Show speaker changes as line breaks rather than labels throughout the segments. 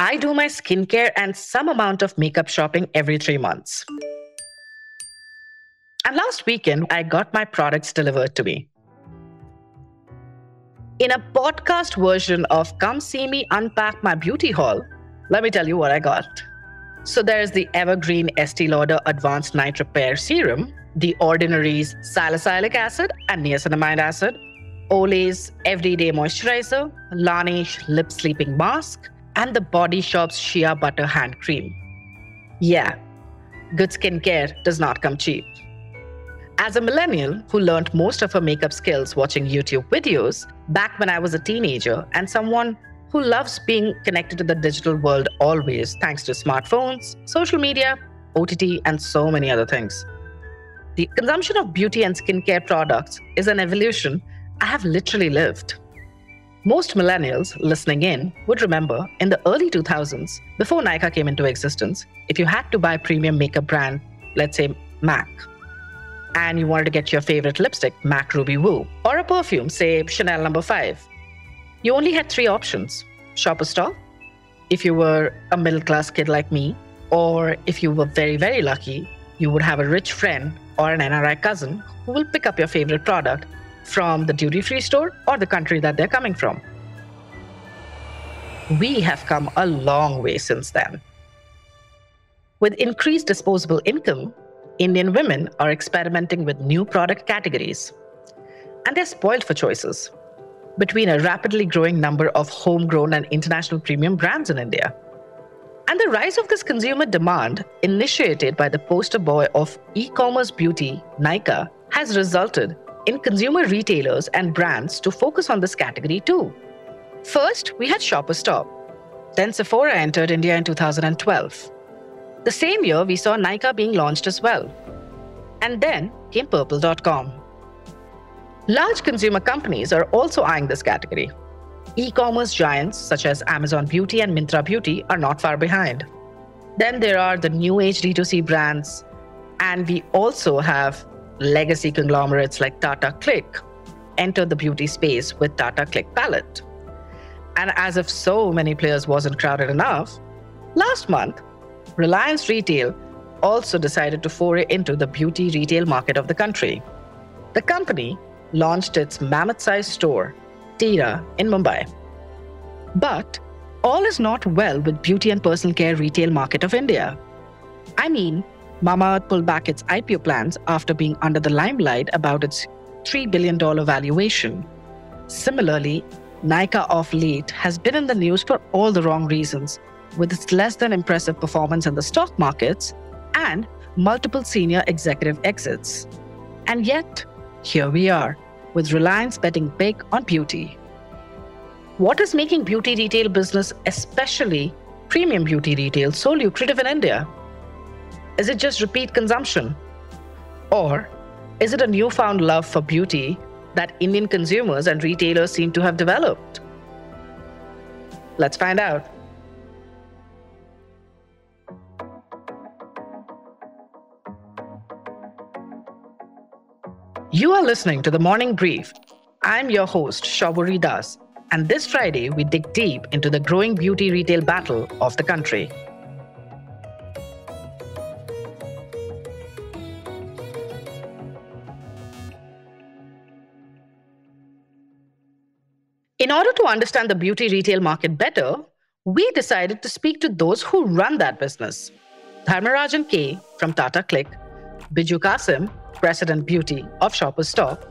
I do my skincare and some amount of makeup shopping every three months. And last weekend, I got my products delivered to me. In a podcast version of Come See Me Unpack My Beauty Haul, let me tell you what I got. So there's the Evergreen Estee Lauder Advanced Night Repair Serum, the Ordinary's Salicylic Acid and Niacinamide Acid, Olay's Everyday Moisturizer, Laneige Lip Sleeping Mask, and the Body Shop's Shea Butter Hand Cream. Yeah, good skincare does not come cheap. As a millennial who learned most of her makeup skills watching YouTube videos back when I was a teenager, and someone who loves being connected to the digital world always thanks to smartphones, social media, OTT, and so many other things. The consumption of beauty and skincare products is an evolution I have literally lived. Most millennials listening in would remember in the early 2000s, before Nykaa came into existence, if you had to buy a premium makeup brand, let's say MAC, and you wanted to get your favorite lipstick, MAC Ruby Woo, or a perfume, say Chanel number no. 5, you only had three options shop a store, if you were a middle class kid like me, or if you were very, very lucky, you would have a rich friend or an NRI cousin who will pick up your favorite product from the duty free store or the country that they're coming from. We have come a long way since then. With increased disposable income, Indian women are experimenting with new product categories. And they're spoiled for choices between a rapidly growing number of homegrown and international premium brands in India. And the rise of this consumer demand, initiated by the poster boy of e commerce beauty, Nykaa, has resulted in consumer retailers and brands to focus on this category too. First, we had Shoppers Stop. Then Sephora entered India in 2012. The same year, we saw Nykaa being launched as well. And then came Purplle.com. Large consumer companies are also eyeing this category. E commerce giants such as Amazon Beauty and Myntra Beauty are not far behind. Then there are the new age D2C brands, and we also have legacy conglomerates like Tata CLiQ enter the beauty space with Tata CLiQ Palette. And as if so many players wasn't crowded enough, last month, Reliance Retail also decided to foray into the beauty retail market of the country. The company launched its mammoth sized store, Tira, in Mumbai. But all is not well with beauty and personal care retail market of India. I mean, Mamaearth pulled back its IPO plans after being under the limelight about its $3 billion valuation. Similarly, Nykaa of late has been in the news for all the wrong reasons, with its less than impressive performance in the stock markets and multiple senior executive exits. And yet, here we are, with Reliance betting big on beauty. What is making beauty retail business, especially premium beauty retail, so lucrative in India? Is it just repeat consumption? Or is it a newfound love for beauty that Indian consumers and retailers seem to have developed? Let's find out. You are listening to the Morning Brief. I'm your host, Shabori Das, and this Friday we dig deep into the growing beauty retail battle of the country. In order to understand the beauty retail market better, we decided to speak to those who run that business. Dharmarajan K from Tata CLiQ, Biju Kassim, President Beauty of Shoppers Stop,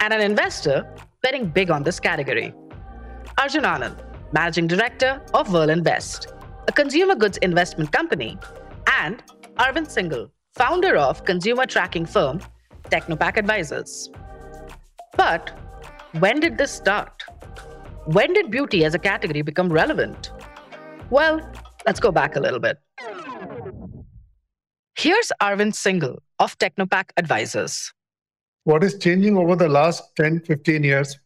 and an investor betting big on this category. Arjun Anand, Managing Director of Verlinvest, a consumer goods investment company, and Arvind Singhal, founder of consumer tracking firm Technopak Advisors. But when did this start? When did beauty as a category become relevant? Well, let's go back a little bit. Here's Arvind Singhal of Technopak Advisors.
What is changing over the last 10, 15 years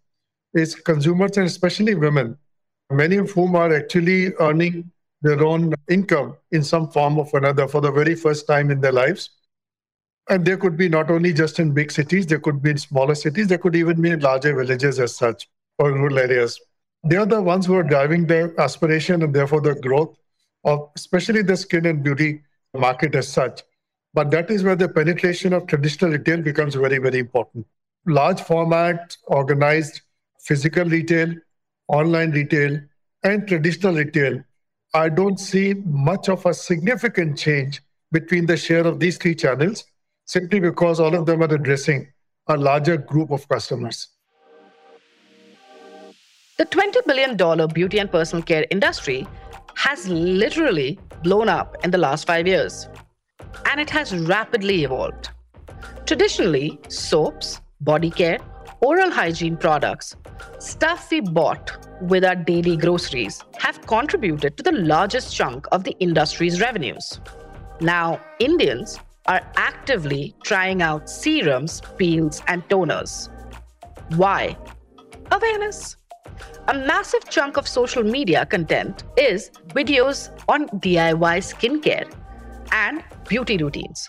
is consumers and especially women, many of whom are actually earning their own income in some form or another for the very first time in their lives. And they could be not only just in big cities, they could be in smaller cities, they could even be in larger villages as such or rural areas. They are the ones who are driving the aspiration and therefore the growth of especially the skin and beauty market as such. But that is where the penetration of traditional retail becomes very, very important. Large format, organized physical retail, online retail, and traditional retail. I don't see much of a significant change between the share of these three channels simply because all of them are addressing a larger group of customers.
The $20 billion beauty and personal care industry has literally blown up in the last five years, and it has rapidly evolved. Traditionally, soaps, body care, oral hygiene products, stuff we bought with our daily groceries, have contributed to the largest chunk of the industry's revenues. Now, Indians are actively trying out serums, peels, and toners. Why? Awareness. A massive chunk of social media content is videos on DIY skincare and beauty routines.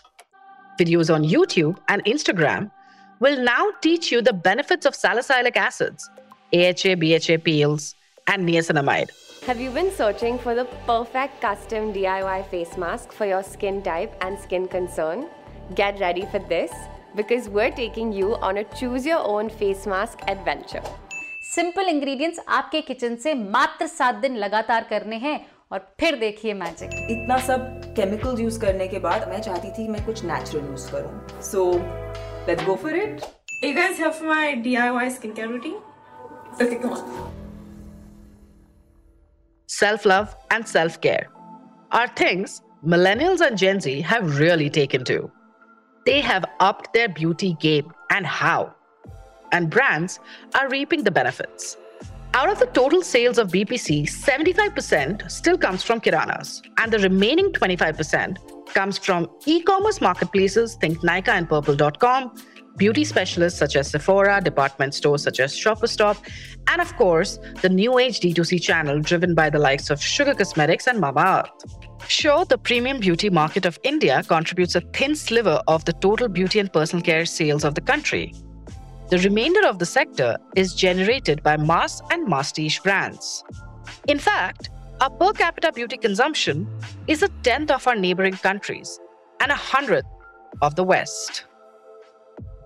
Videos on YouTube and Instagram will now teach you the benefits of salicylic acids, AHA, BHA peels, and niacinamide.
Have you been searching for the perfect custom DIY face mask for your skin type and skin concern? Get ready for this because we're taking you on a choose your own face mask adventure.
Simple ingredients आपके kitchen से मात्र सात दिन लगातार करने हैं और फिर देखिए मैजिक
इतना सब केमिकल यूज़ करने के बाद मैं चाहती थी मैं कुछ नेचुरल यूज़ करूँ। So let's go for it
beauty game
and how And brands are reaping the benefits. Out of the total sales of BPC, 75% still comes from Kiranas, and the remaining 25% comes from e commerce marketplaces, think Nykaa and Purplle.com, beauty specialists such as Sephora, department stores such as Shopper Stop, and of course, the new age D2C channel driven by the likes of Sugar Cosmetics and Mamaearth. Sure, the premium beauty market of India contributes a thin sliver of the total beauty and personal care sales of the country. The remainder of the sector is generated by mass and masstige brands. In fact, our per capita beauty consumption is a tenth of our neighboring countries and a hundredth of the West.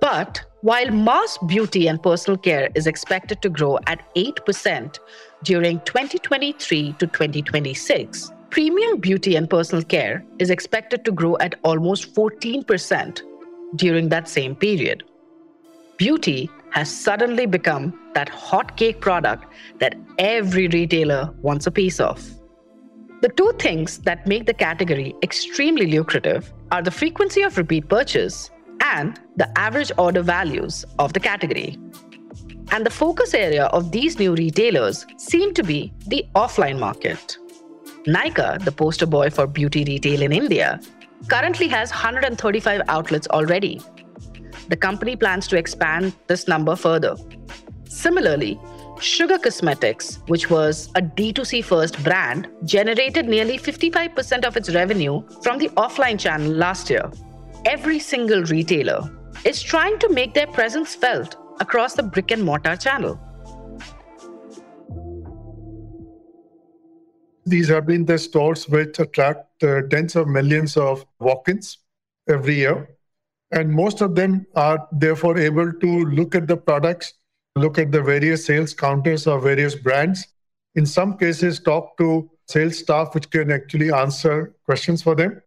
But while mass beauty and personal care is expected to grow at 8% during 2023 to 2026, premium beauty and personal care is expected to grow at almost 14% during that same period. Beauty has suddenly become that hot cake product that every retailer wants a piece of. The two things that make the category extremely lucrative are the frequency of repeat purchase and the average order values of the category. And the focus area of these new retailers seem to be the offline market. Nykaa, the poster boy for beauty retail in India, currently has 135 outlets already. The company plans to expand this number further. Similarly, Sugar Cosmetics, which was a D2C first brand, generated nearly 55% of its revenue from the offline channel last year every single retailer is trying to make their presence felt across the brick and mortar channel.
These have been the stores which attract uh, tens of millions of walk ins every year. And most of them are therefore able to look at the products, look at the various sales counters of various brands. In some cases, talk to sales staff which can actually answer questions for them.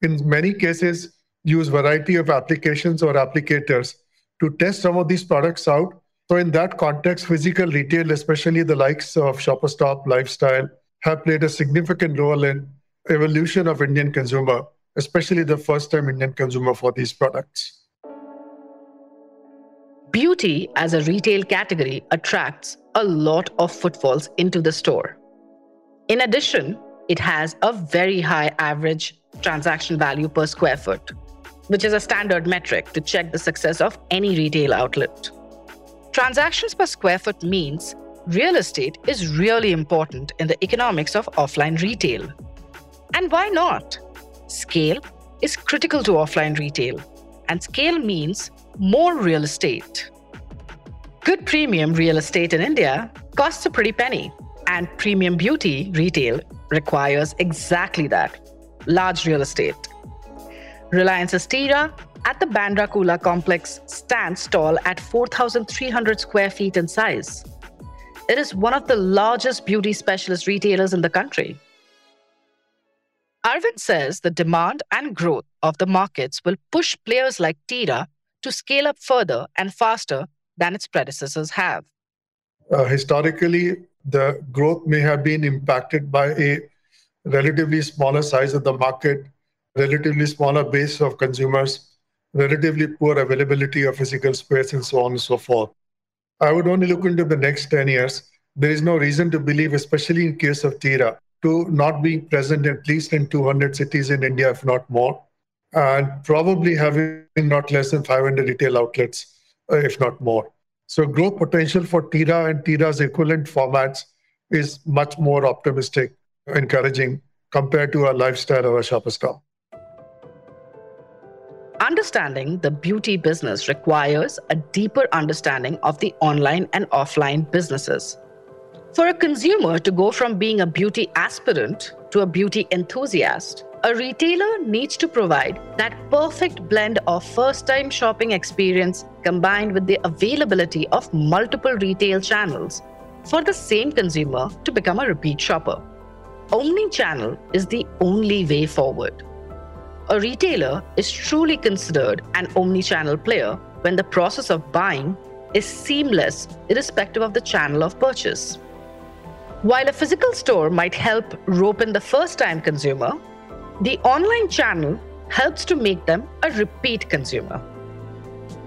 In many cases, use variety of applications or applicators to test some of these products out. So in that context, physical retail, especially the likes of Shopper Stop, Lifestyle, have played a significant role in evolution of Indian consumer, especially the first-time Indian consumer for these products.
Beauty as a retail category attracts a lot of footfalls into the store. In addition, it has a very high average transaction value per square foot which is a standard metric to check the success of any retail outlet. Transactions per square foot means real estate is really important in the economics of offline retail. And why not? Scale is critical to offline retail, and scale means more real estate. Good premium real estate in India costs a pretty penny, and premium beauty retail requires exactly that large real estate. Reliance Tira at the Bandra Kurla complex stands tall at 4,300 square feet in size. It is one of the largest beauty specialist retailers in the country. Arvind says the demand and growth of the markets will push players like Tira to scale up further and faster than its predecessors have.
Uh, historically, the growth may have been impacted by a relatively smaller size of the market, relatively smaller base of consumers, relatively poor availability of physical space, and so on and so forth. I would only look into the next 10 years. There is no reason to believe, especially in case of Tira, to not being present at least in 200 cities in India, if not more, and probably having not less than 500 retail outlets, uh, if not more. So growth potential for Tira and Tira's equivalent formats is much more optimistic, encouraging compared to a lifestyle or a Shoppers Stop.
Understanding the beauty business requires a deeper understanding of the online and offline businesses. For a consumer to go from being a beauty aspirant to a beauty enthusiast, a retailer needs to provide that perfect blend of first time shopping experience combined with the availability of multiple retail channels for the same consumer to become a repeat shopper. Omni channel is the only way forward. A retailer is truly considered an omni channel player when the process of buying is seamless, irrespective of the channel of purchase. While a physical store might help rope in the first time consumer, the online channel helps to make them a repeat consumer.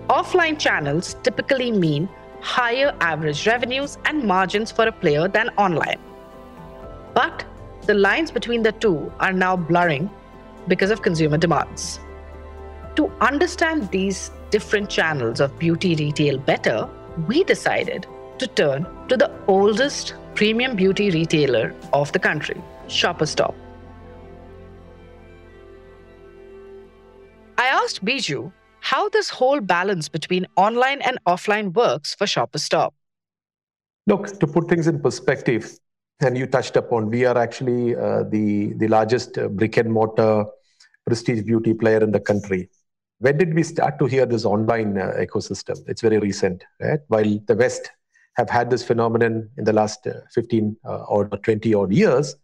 Offline channels typically mean higher average revenues and margins for a player than online. But the lines between the two are now blurring because of consumer demands. To understand these different channels of beauty retail better, we decided to turn to the oldest premium beauty retailer of the country, Shopper Stop. I asked Biju how this whole balance between online and offline works for Shopper Stop.
Look, to put things in perspective, and you touched upon, we are actually uh, the, the largest uh, brick and mortar prestige beauty player in the country. When did we start to hear this online uh, ecosystem? It's very recent, right? While the West have had this phenomenon in the last uh, 15 uh, or 20 odd years.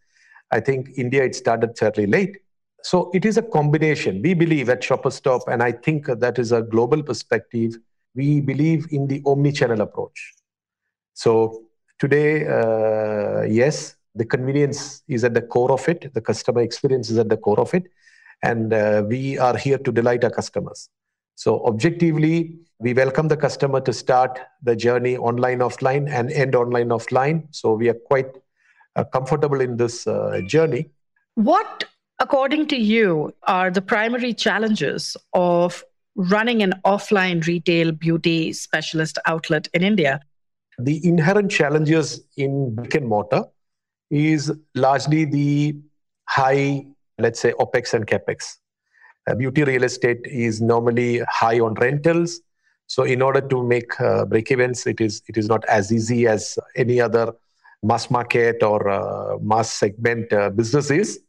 I think India, it started fairly late. So it is a combination. We believe at Shoppers Stop, and I think that is a global perspective, we believe in the omni-channel approach. So today, uh, yes, the convenience is at the core of it. The customer experience is at the core of it. And uh, we are here to delight our customers. So objectively, we welcome the customer to start the journey online, offline, and end online, offline. So we are quite uh, comfortable in this uh, journey.
What, according to you, are the primary challenges of running an offline retail beauty specialist outlet in India?
The inherent challenges in brick and mortar is largely the high, let's say, OPEX and CAPEX. Uh, beauty real estate is normally high on rentals so in order to make uh, break evens, it is it is not as easy as any other mass market or uh, mass segment uh, businesses.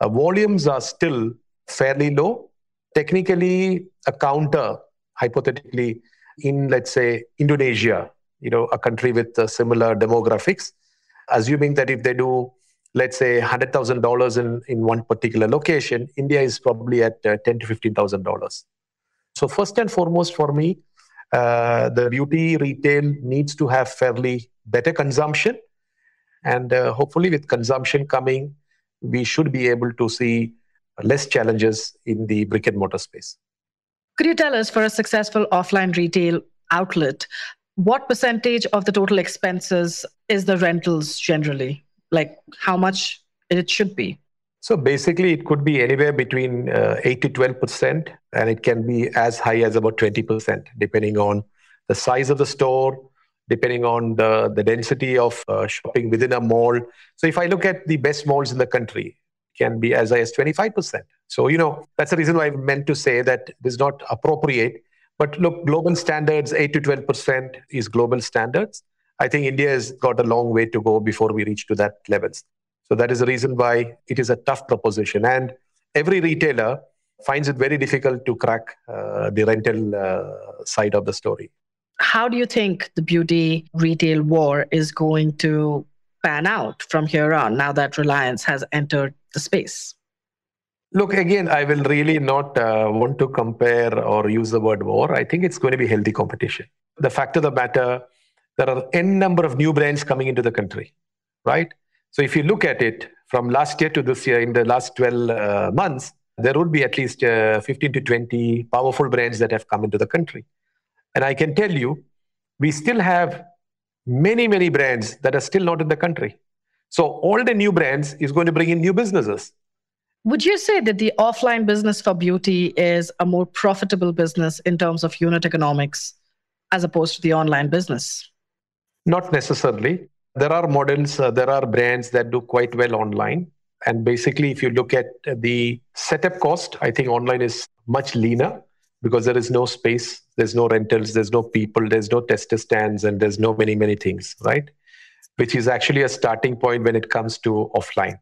Uh, volumes are still fairly low. Technically, a counter, hypothetically, in let's say Indonesia, you know, a country with uh, similar demographics, assuming that if they do let's say $100,000 in, in one particular location, India is probably at uh, ten to $15,000. So first and foremost for me, uh, the beauty retail needs to have fairly better consumption. And uh, hopefully, with consumption coming, we should be able to see less challenges in the brick and mortar space.
Could you tell us for a successful offline retail outlet, what percentage of the total expenses is the rentals generally? Like how much it should be?
So basically, it could be anywhere between uh, 8 to 12 percent, and it can be as high as about 20 percent, depending on the size of the store, depending on the, the density of uh, shopping within a mall. So if I look at the best malls in the country, can be as high as 25 percent. So you know that's the reason why I meant to say that it is not appropriate. But look, global standards, 8 to 12 percent is global standards. I think India has got a long way to go before we reach to that levels. So that is the reason why it is a tough proposition. And every retailer finds it very difficult to crack uh, the rental uh, side of the story.
How do you think the beauty retail war is going to pan out from here on now that Reliance has entered the space?
Look, again, I will really not uh, want to compare or use the word war. I think it's going to be healthy competition. The fact of the matter, there are n number of new brands coming into the country, right? So if you look at it from last year to this year, in the last 12 uh, months, there would be at least uh, 15 to 20 powerful brands that have come into the country. And I can tell you, we still have many, many brands that are still not in the country. So all the new brands is going to bring in new businesses.
Would you say that the offline business for beauty is a more profitable business in terms of unit economics as opposed to the online business?
Not necessarily. There are models, uh, there are brands that do quite well online. And basically, if you look at the setup cost, I think online is much leaner because there is no space, there's no rentals, there's no people, there's no tester stands, and there's no many, many things, right? Which is actually a starting point when it comes to offline.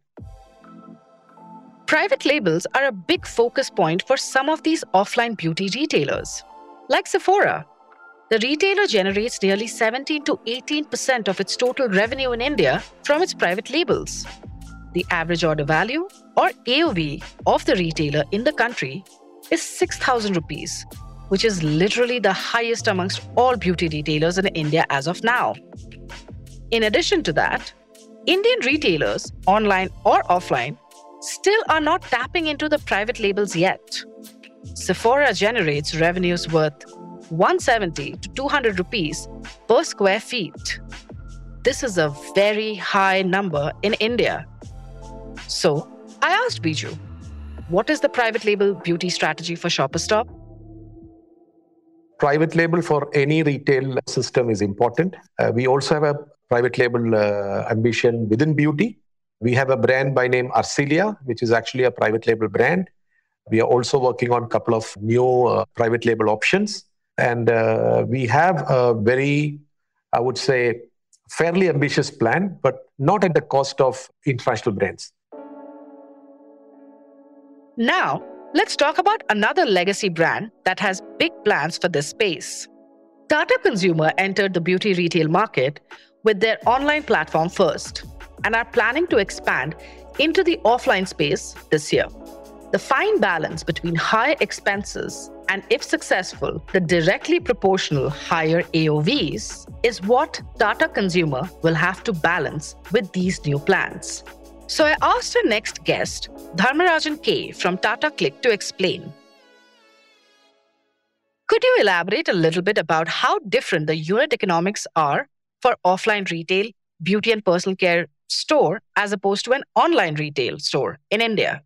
Private labels are a big focus point for some of these offline beauty retailers, like Sephora. The retailer generates nearly 17 to 18% of its total revenue in India from its private labels. The average order value, or AOV, of the retailer in the country is 6,000 rupees, which is literally the highest amongst all beauty retailers in India as of now. In addition to that, Indian retailers, online or offline, still are not tapping into the private labels yet. Sephora generates revenues worth 170 to 200 rupees per square feet. This is a very high number in India so I asked Biju, what is the private label beauty strategy for Shoppers Stop?
Private label for any retail system is important. Uh, we also have a private label uh, ambition within beauty. We have a brand by name Arcelia, which is actually a private label brand. We are also working on a couple of new uh, private label options. And uh, we have a very, I would say, fairly ambitious plan, but not at the cost of international brands.
Now, let's talk about another legacy brand that has big plans for this space. Tata Consumer entered the beauty retail market with their online platform first and are planning to expand into the offline space this year. The fine balance between high expenses and, if successful, the directly proportional higher AOVs is what Tata Consumer will have to balance with these new plans. So I asked our next guest, Dharmarajan K from Tata CLiQ, to explain. Could you elaborate a little bit about how different the unit economics are for offline retail, beauty and personal care store as opposed to an online retail store in India?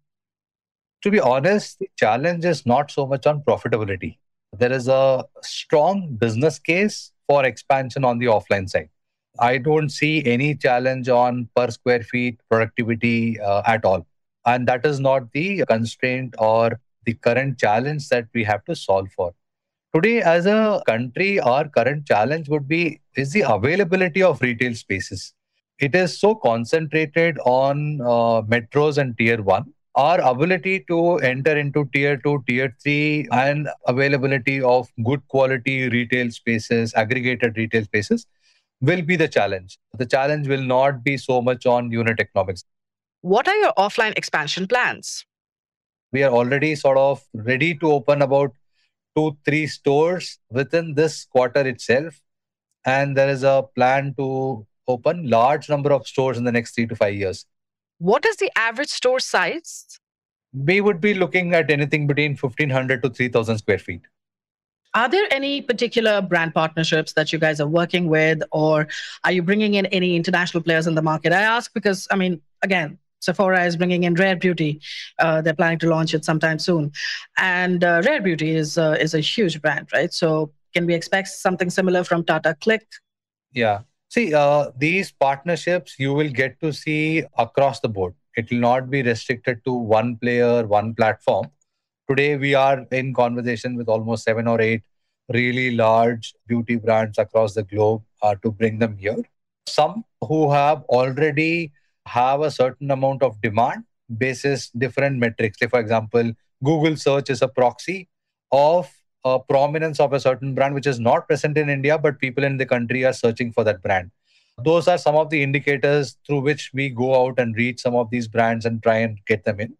To be honest, the challenge is not so much on profitability. There is a strong business case for expansion on the offline side. I don't see any challenge on per square feet productivity uh, at all. And that is not the constraint or the current challenge that we have to solve for. Today, as a country, our current challenge would be is the availability of retail spaces. It is so concentrated on uh, metros and tier one. Our ability to enter into tier two, tier three, and availability of good quality retail spaces, aggregated retail spaces, will be the challenge. The challenge will not be so much on unit economics.
What are your offline expansion plans?
We are already sort of ready to open about two, three stores within this quarter itself. And there is a plan to open large number of stores in the next three to five years.
What is the average store size?
We would be looking at anything between 1500 to 3000 square feet.
Are there any particular brand partnerships that you guys are working with, or are you bringing in any international players in the market? I ask because, I mean, again, Sephora is bringing in Rare Beauty. Uh, they're planning to launch it sometime soon, and uh, Rare Beauty is uh, is a huge brand, right? So, can we expect something similar from Tata CLiQ?
Yeah. See, uh, these partnerships you will get to see across the board. It will not be restricted to one player, one platform. Today, we are in conversation with almost seven or eight really large beauty brands across the globe uh, to bring them here. Some who have already have a certain amount of demand basis different metrics. Like for example, Google search is a proxy of a prominence of a certain brand which is not present in India, but people in the country are searching for that brand. Those are some of the indicators through which we go out and reach some of these brands and try and get them in.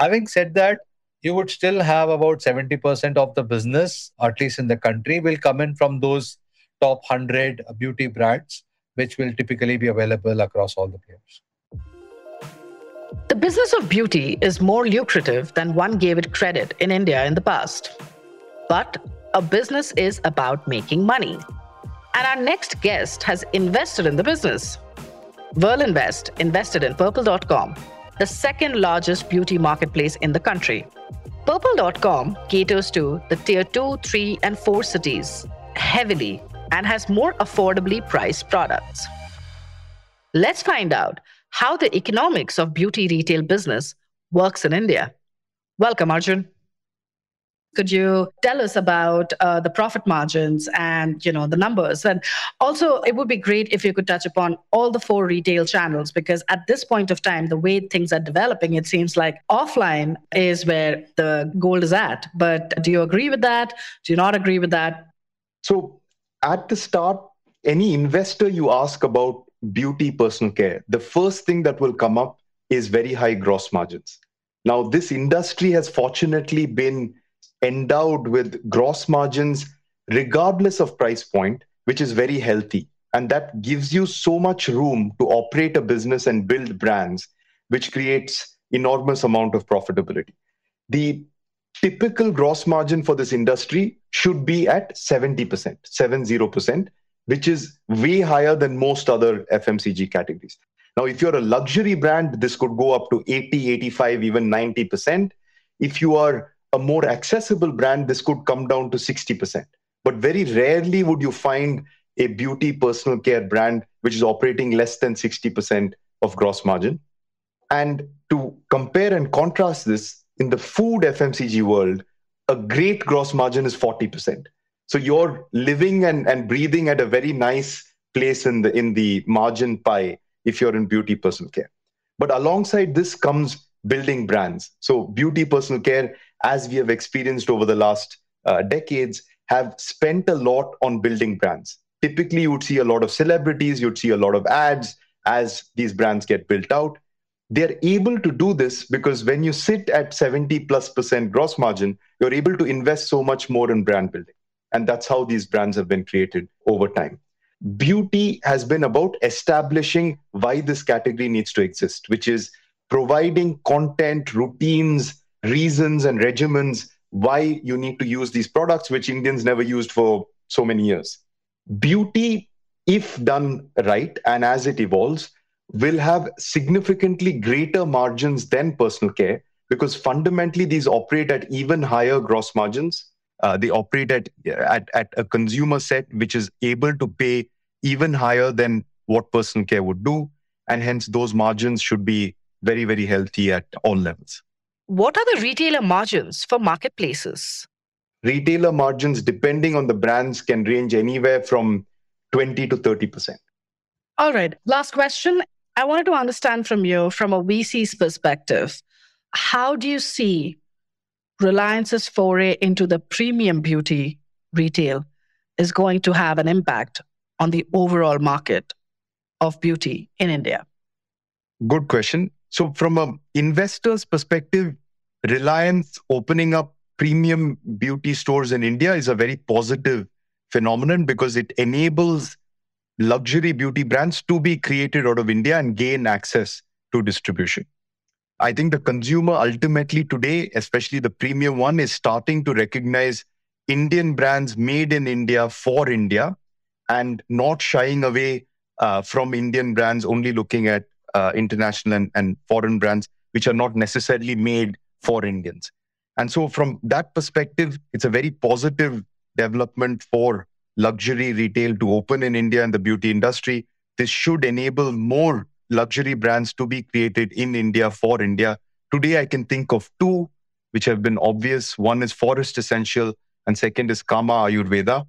Having said that, you would still have about 70% of the business, at least in the country, will come in from those top 100 beauty brands, which will typically be available across all the players.
The business of beauty is more lucrative than one gave it credit in India in the past. But a business is about making money. And our next guest has invested in the business. Verlinvest invested in Purplle.com, the second largest beauty marketplace in the country. Purplle.com caters to the tier 2, 3, and 4 cities heavily and has more affordably priced products. Let's find out how the economics of beauty retail business works in India. Welcome, Arjun. Could you tell us about uh, the profit margins and you know the numbers? And also, it would be great if you could touch upon all the four retail channels because at this point of time, the way things are developing, it seems like offline is where the gold is at. But do you agree with that? Do you not agree with that?
So, at the start, any investor you ask about beauty personal care, the first thing that will come up is very high gross margins. Now, this industry has fortunately been endowed with gross margins regardless of price point, which is very healthy. And that gives you so much room to operate a business and build brands, which creates enormous amount of profitability. The typical gross margin for this industry should be at 70%, 70%, which is way higher than most other FMCG categories. Now, if you're a luxury brand, this could go up to 80, 85, even 90%. If you are a more accessible brand, this could come down to 60%. But very rarely would you find a beauty personal care brand which is operating less than 60% of gross margin. And to compare and contrast this, in the food FMCG world, a great gross margin is 40%. So you're living and, and breathing at a very nice place in the in the margin pie if you're in beauty personal care. But alongside this comes building brands. So beauty personal care, as we have experienced over the last uh, decades, have spent a lot on building brands. Typically, you would see a lot of celebrities, you'd see a lot of ads as these brands get built out. They're able to do this because when you sit at 70 plus percent gross margin, you're able to invest so much more in brand building. And that's how these brands have been created over time. Beauty has been about establishing why this category needs to exist, which is providing content, routines, reasons, and regimens why you need to use these products, which Indians never used for so many years. Beauty, if done right and as it evolves, will have significantly greater margins than personal care because fundamentally these operate at even higher gross margins uh, they operate at, at, at a consumer set which is able to pay even higher than what personal care would do. And hence, those margins should be very, very healthy at all levels.
What are the retailer margins for marketplaces?
Retailer margins, depending on the brands, can range anywhere from 20 to 30%.
All right. Last question. I wanted to understand from you, from a VC's perspective, how do you see Reliance's foray into the premium beauty retail is going to have an impact on the overall market of beauty in India?
Good question. So, from an investor's perspective, Reliance opening up premium beauty stores in India is a very positive phenomenon because it enables luxury beauty brands to be created out of India and gain access to distribution. I think the consumer ultimately today, especially the premium one, is starting to recognize Indian brands made in India for India and not shying away uh, from Indian brands, only looking at uh, international and, and foreign brands, which are not necessarily made for Indians. And so, from that perspective, it's a very positive development for luxury retail to open in India and the beauty industry. This should enable more luxury brands to be created in India for India. Today, I can think of two which have been obvious. One is Forest Essential, and second is Kama Ayurveda.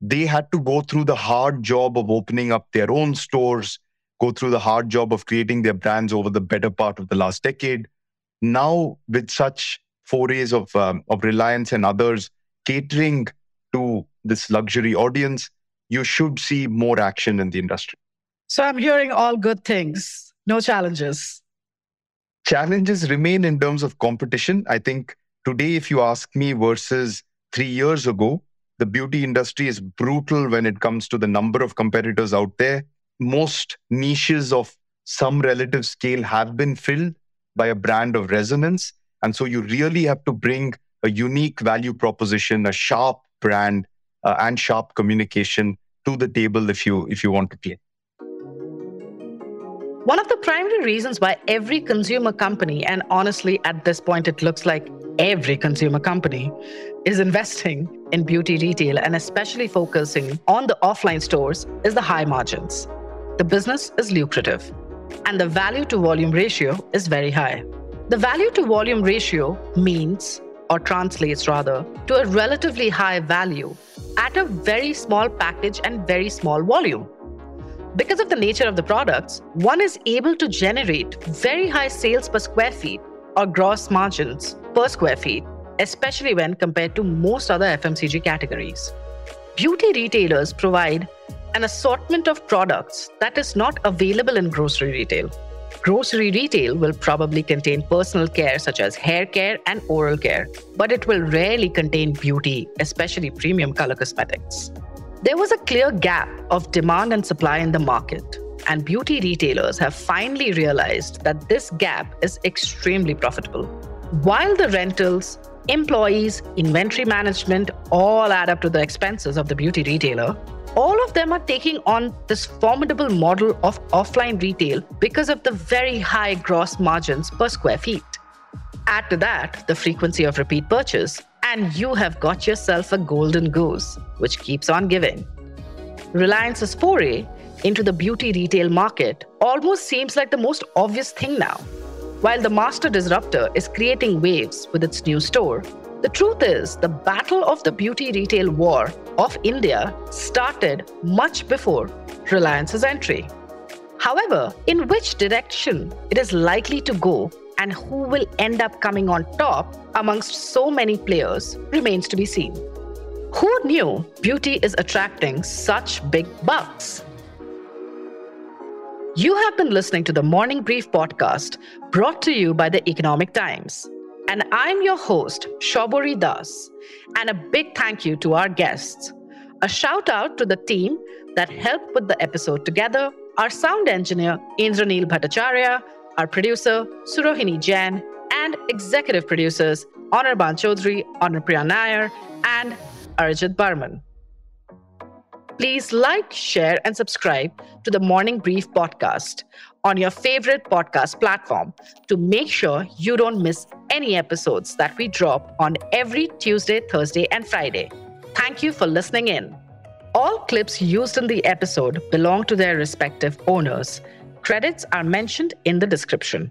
They had to go through the hard job of opening up their own stores, go through the hard job of creating their brands over the better part of the last decade. Now, with such forays of, um, of Reliance and others catering to this luxury audience, you should see more action in the industry.
So I'm hearing all good things, no challenges.
Challenges remain in terms of competition. I think today, if you ask me versus three years ago, the beauty industry is brutal when it comes to the number of competitors out there. Most niches of some relative scale have been filled by a brand of resonance. And so you really have to bring a unique value proposition, a sharp brand, uh, and sharp communication to the table if you if you want to play.
One of the primary reasons why every consumer company, and honestly, at this point, it looks like every consumer company, is investing in beauty retail and especially focusing on the offline stores is the high margins. The business is lucrative, and the value to volume ratio is very high. The value to volume ratio means, or translates rather, to a relatively high value at a very small package and very small volume. Because of the nature of the products, one is able to generate very high sales per square feet or gross margins per square feet, especially when compared to most other FMCG categories. Beauty retailers provide an assortment of products that is not available in grocery retail. Grocery retail will probably contain personal care such as hair care and oral care, but it will rarely contain beauty, especially premium color cosmetics. There was a clear gap of demand and supply in the market, and beauty retailers have finally realized that this gap is extremely profitable. While the rentals, employees, inventory management all add up to the expenses of the beauty retailer, all of them are taking on this formidable model of offline retail because of the very high gross margins per square feet. Add to that the frequency of repeat purchase, and you have got yourself a golden goose, which keeps on giving. Reliance's foray into the beauty retail market almost seems like the most obvious thing now. While the master disruptor is creating waves with its new store, the truth is the battle of the beauty retail war of India started much before Reliance's entry. However, in which direction it is likely to go and who will end up coming on top amongst so many players remains to be seen. Who knew beauty is attracting such big bucks? You have been listening to the Morning Brief podcast brought to you by the Economic Times. And I'm your host, Shabori Das. And a big thank you to our guests. A shout out to the team that helped put the episode together our sound engineer, Indranil Bhattacharya, our producer, Surohini Jain, and executive producers, Anirban Chaudhary, Anupriya Nair, and Arjit Barman. Please like, share, and subscribe to the Morning Brief podcast on your favorite podcast platform to make sure you don't miss any episodes that we drop on every Tuesday, Thursday, and Friday. Thank you for listening in. All clips used in the episode belong to their respective owners. Credits are mentioned in the description.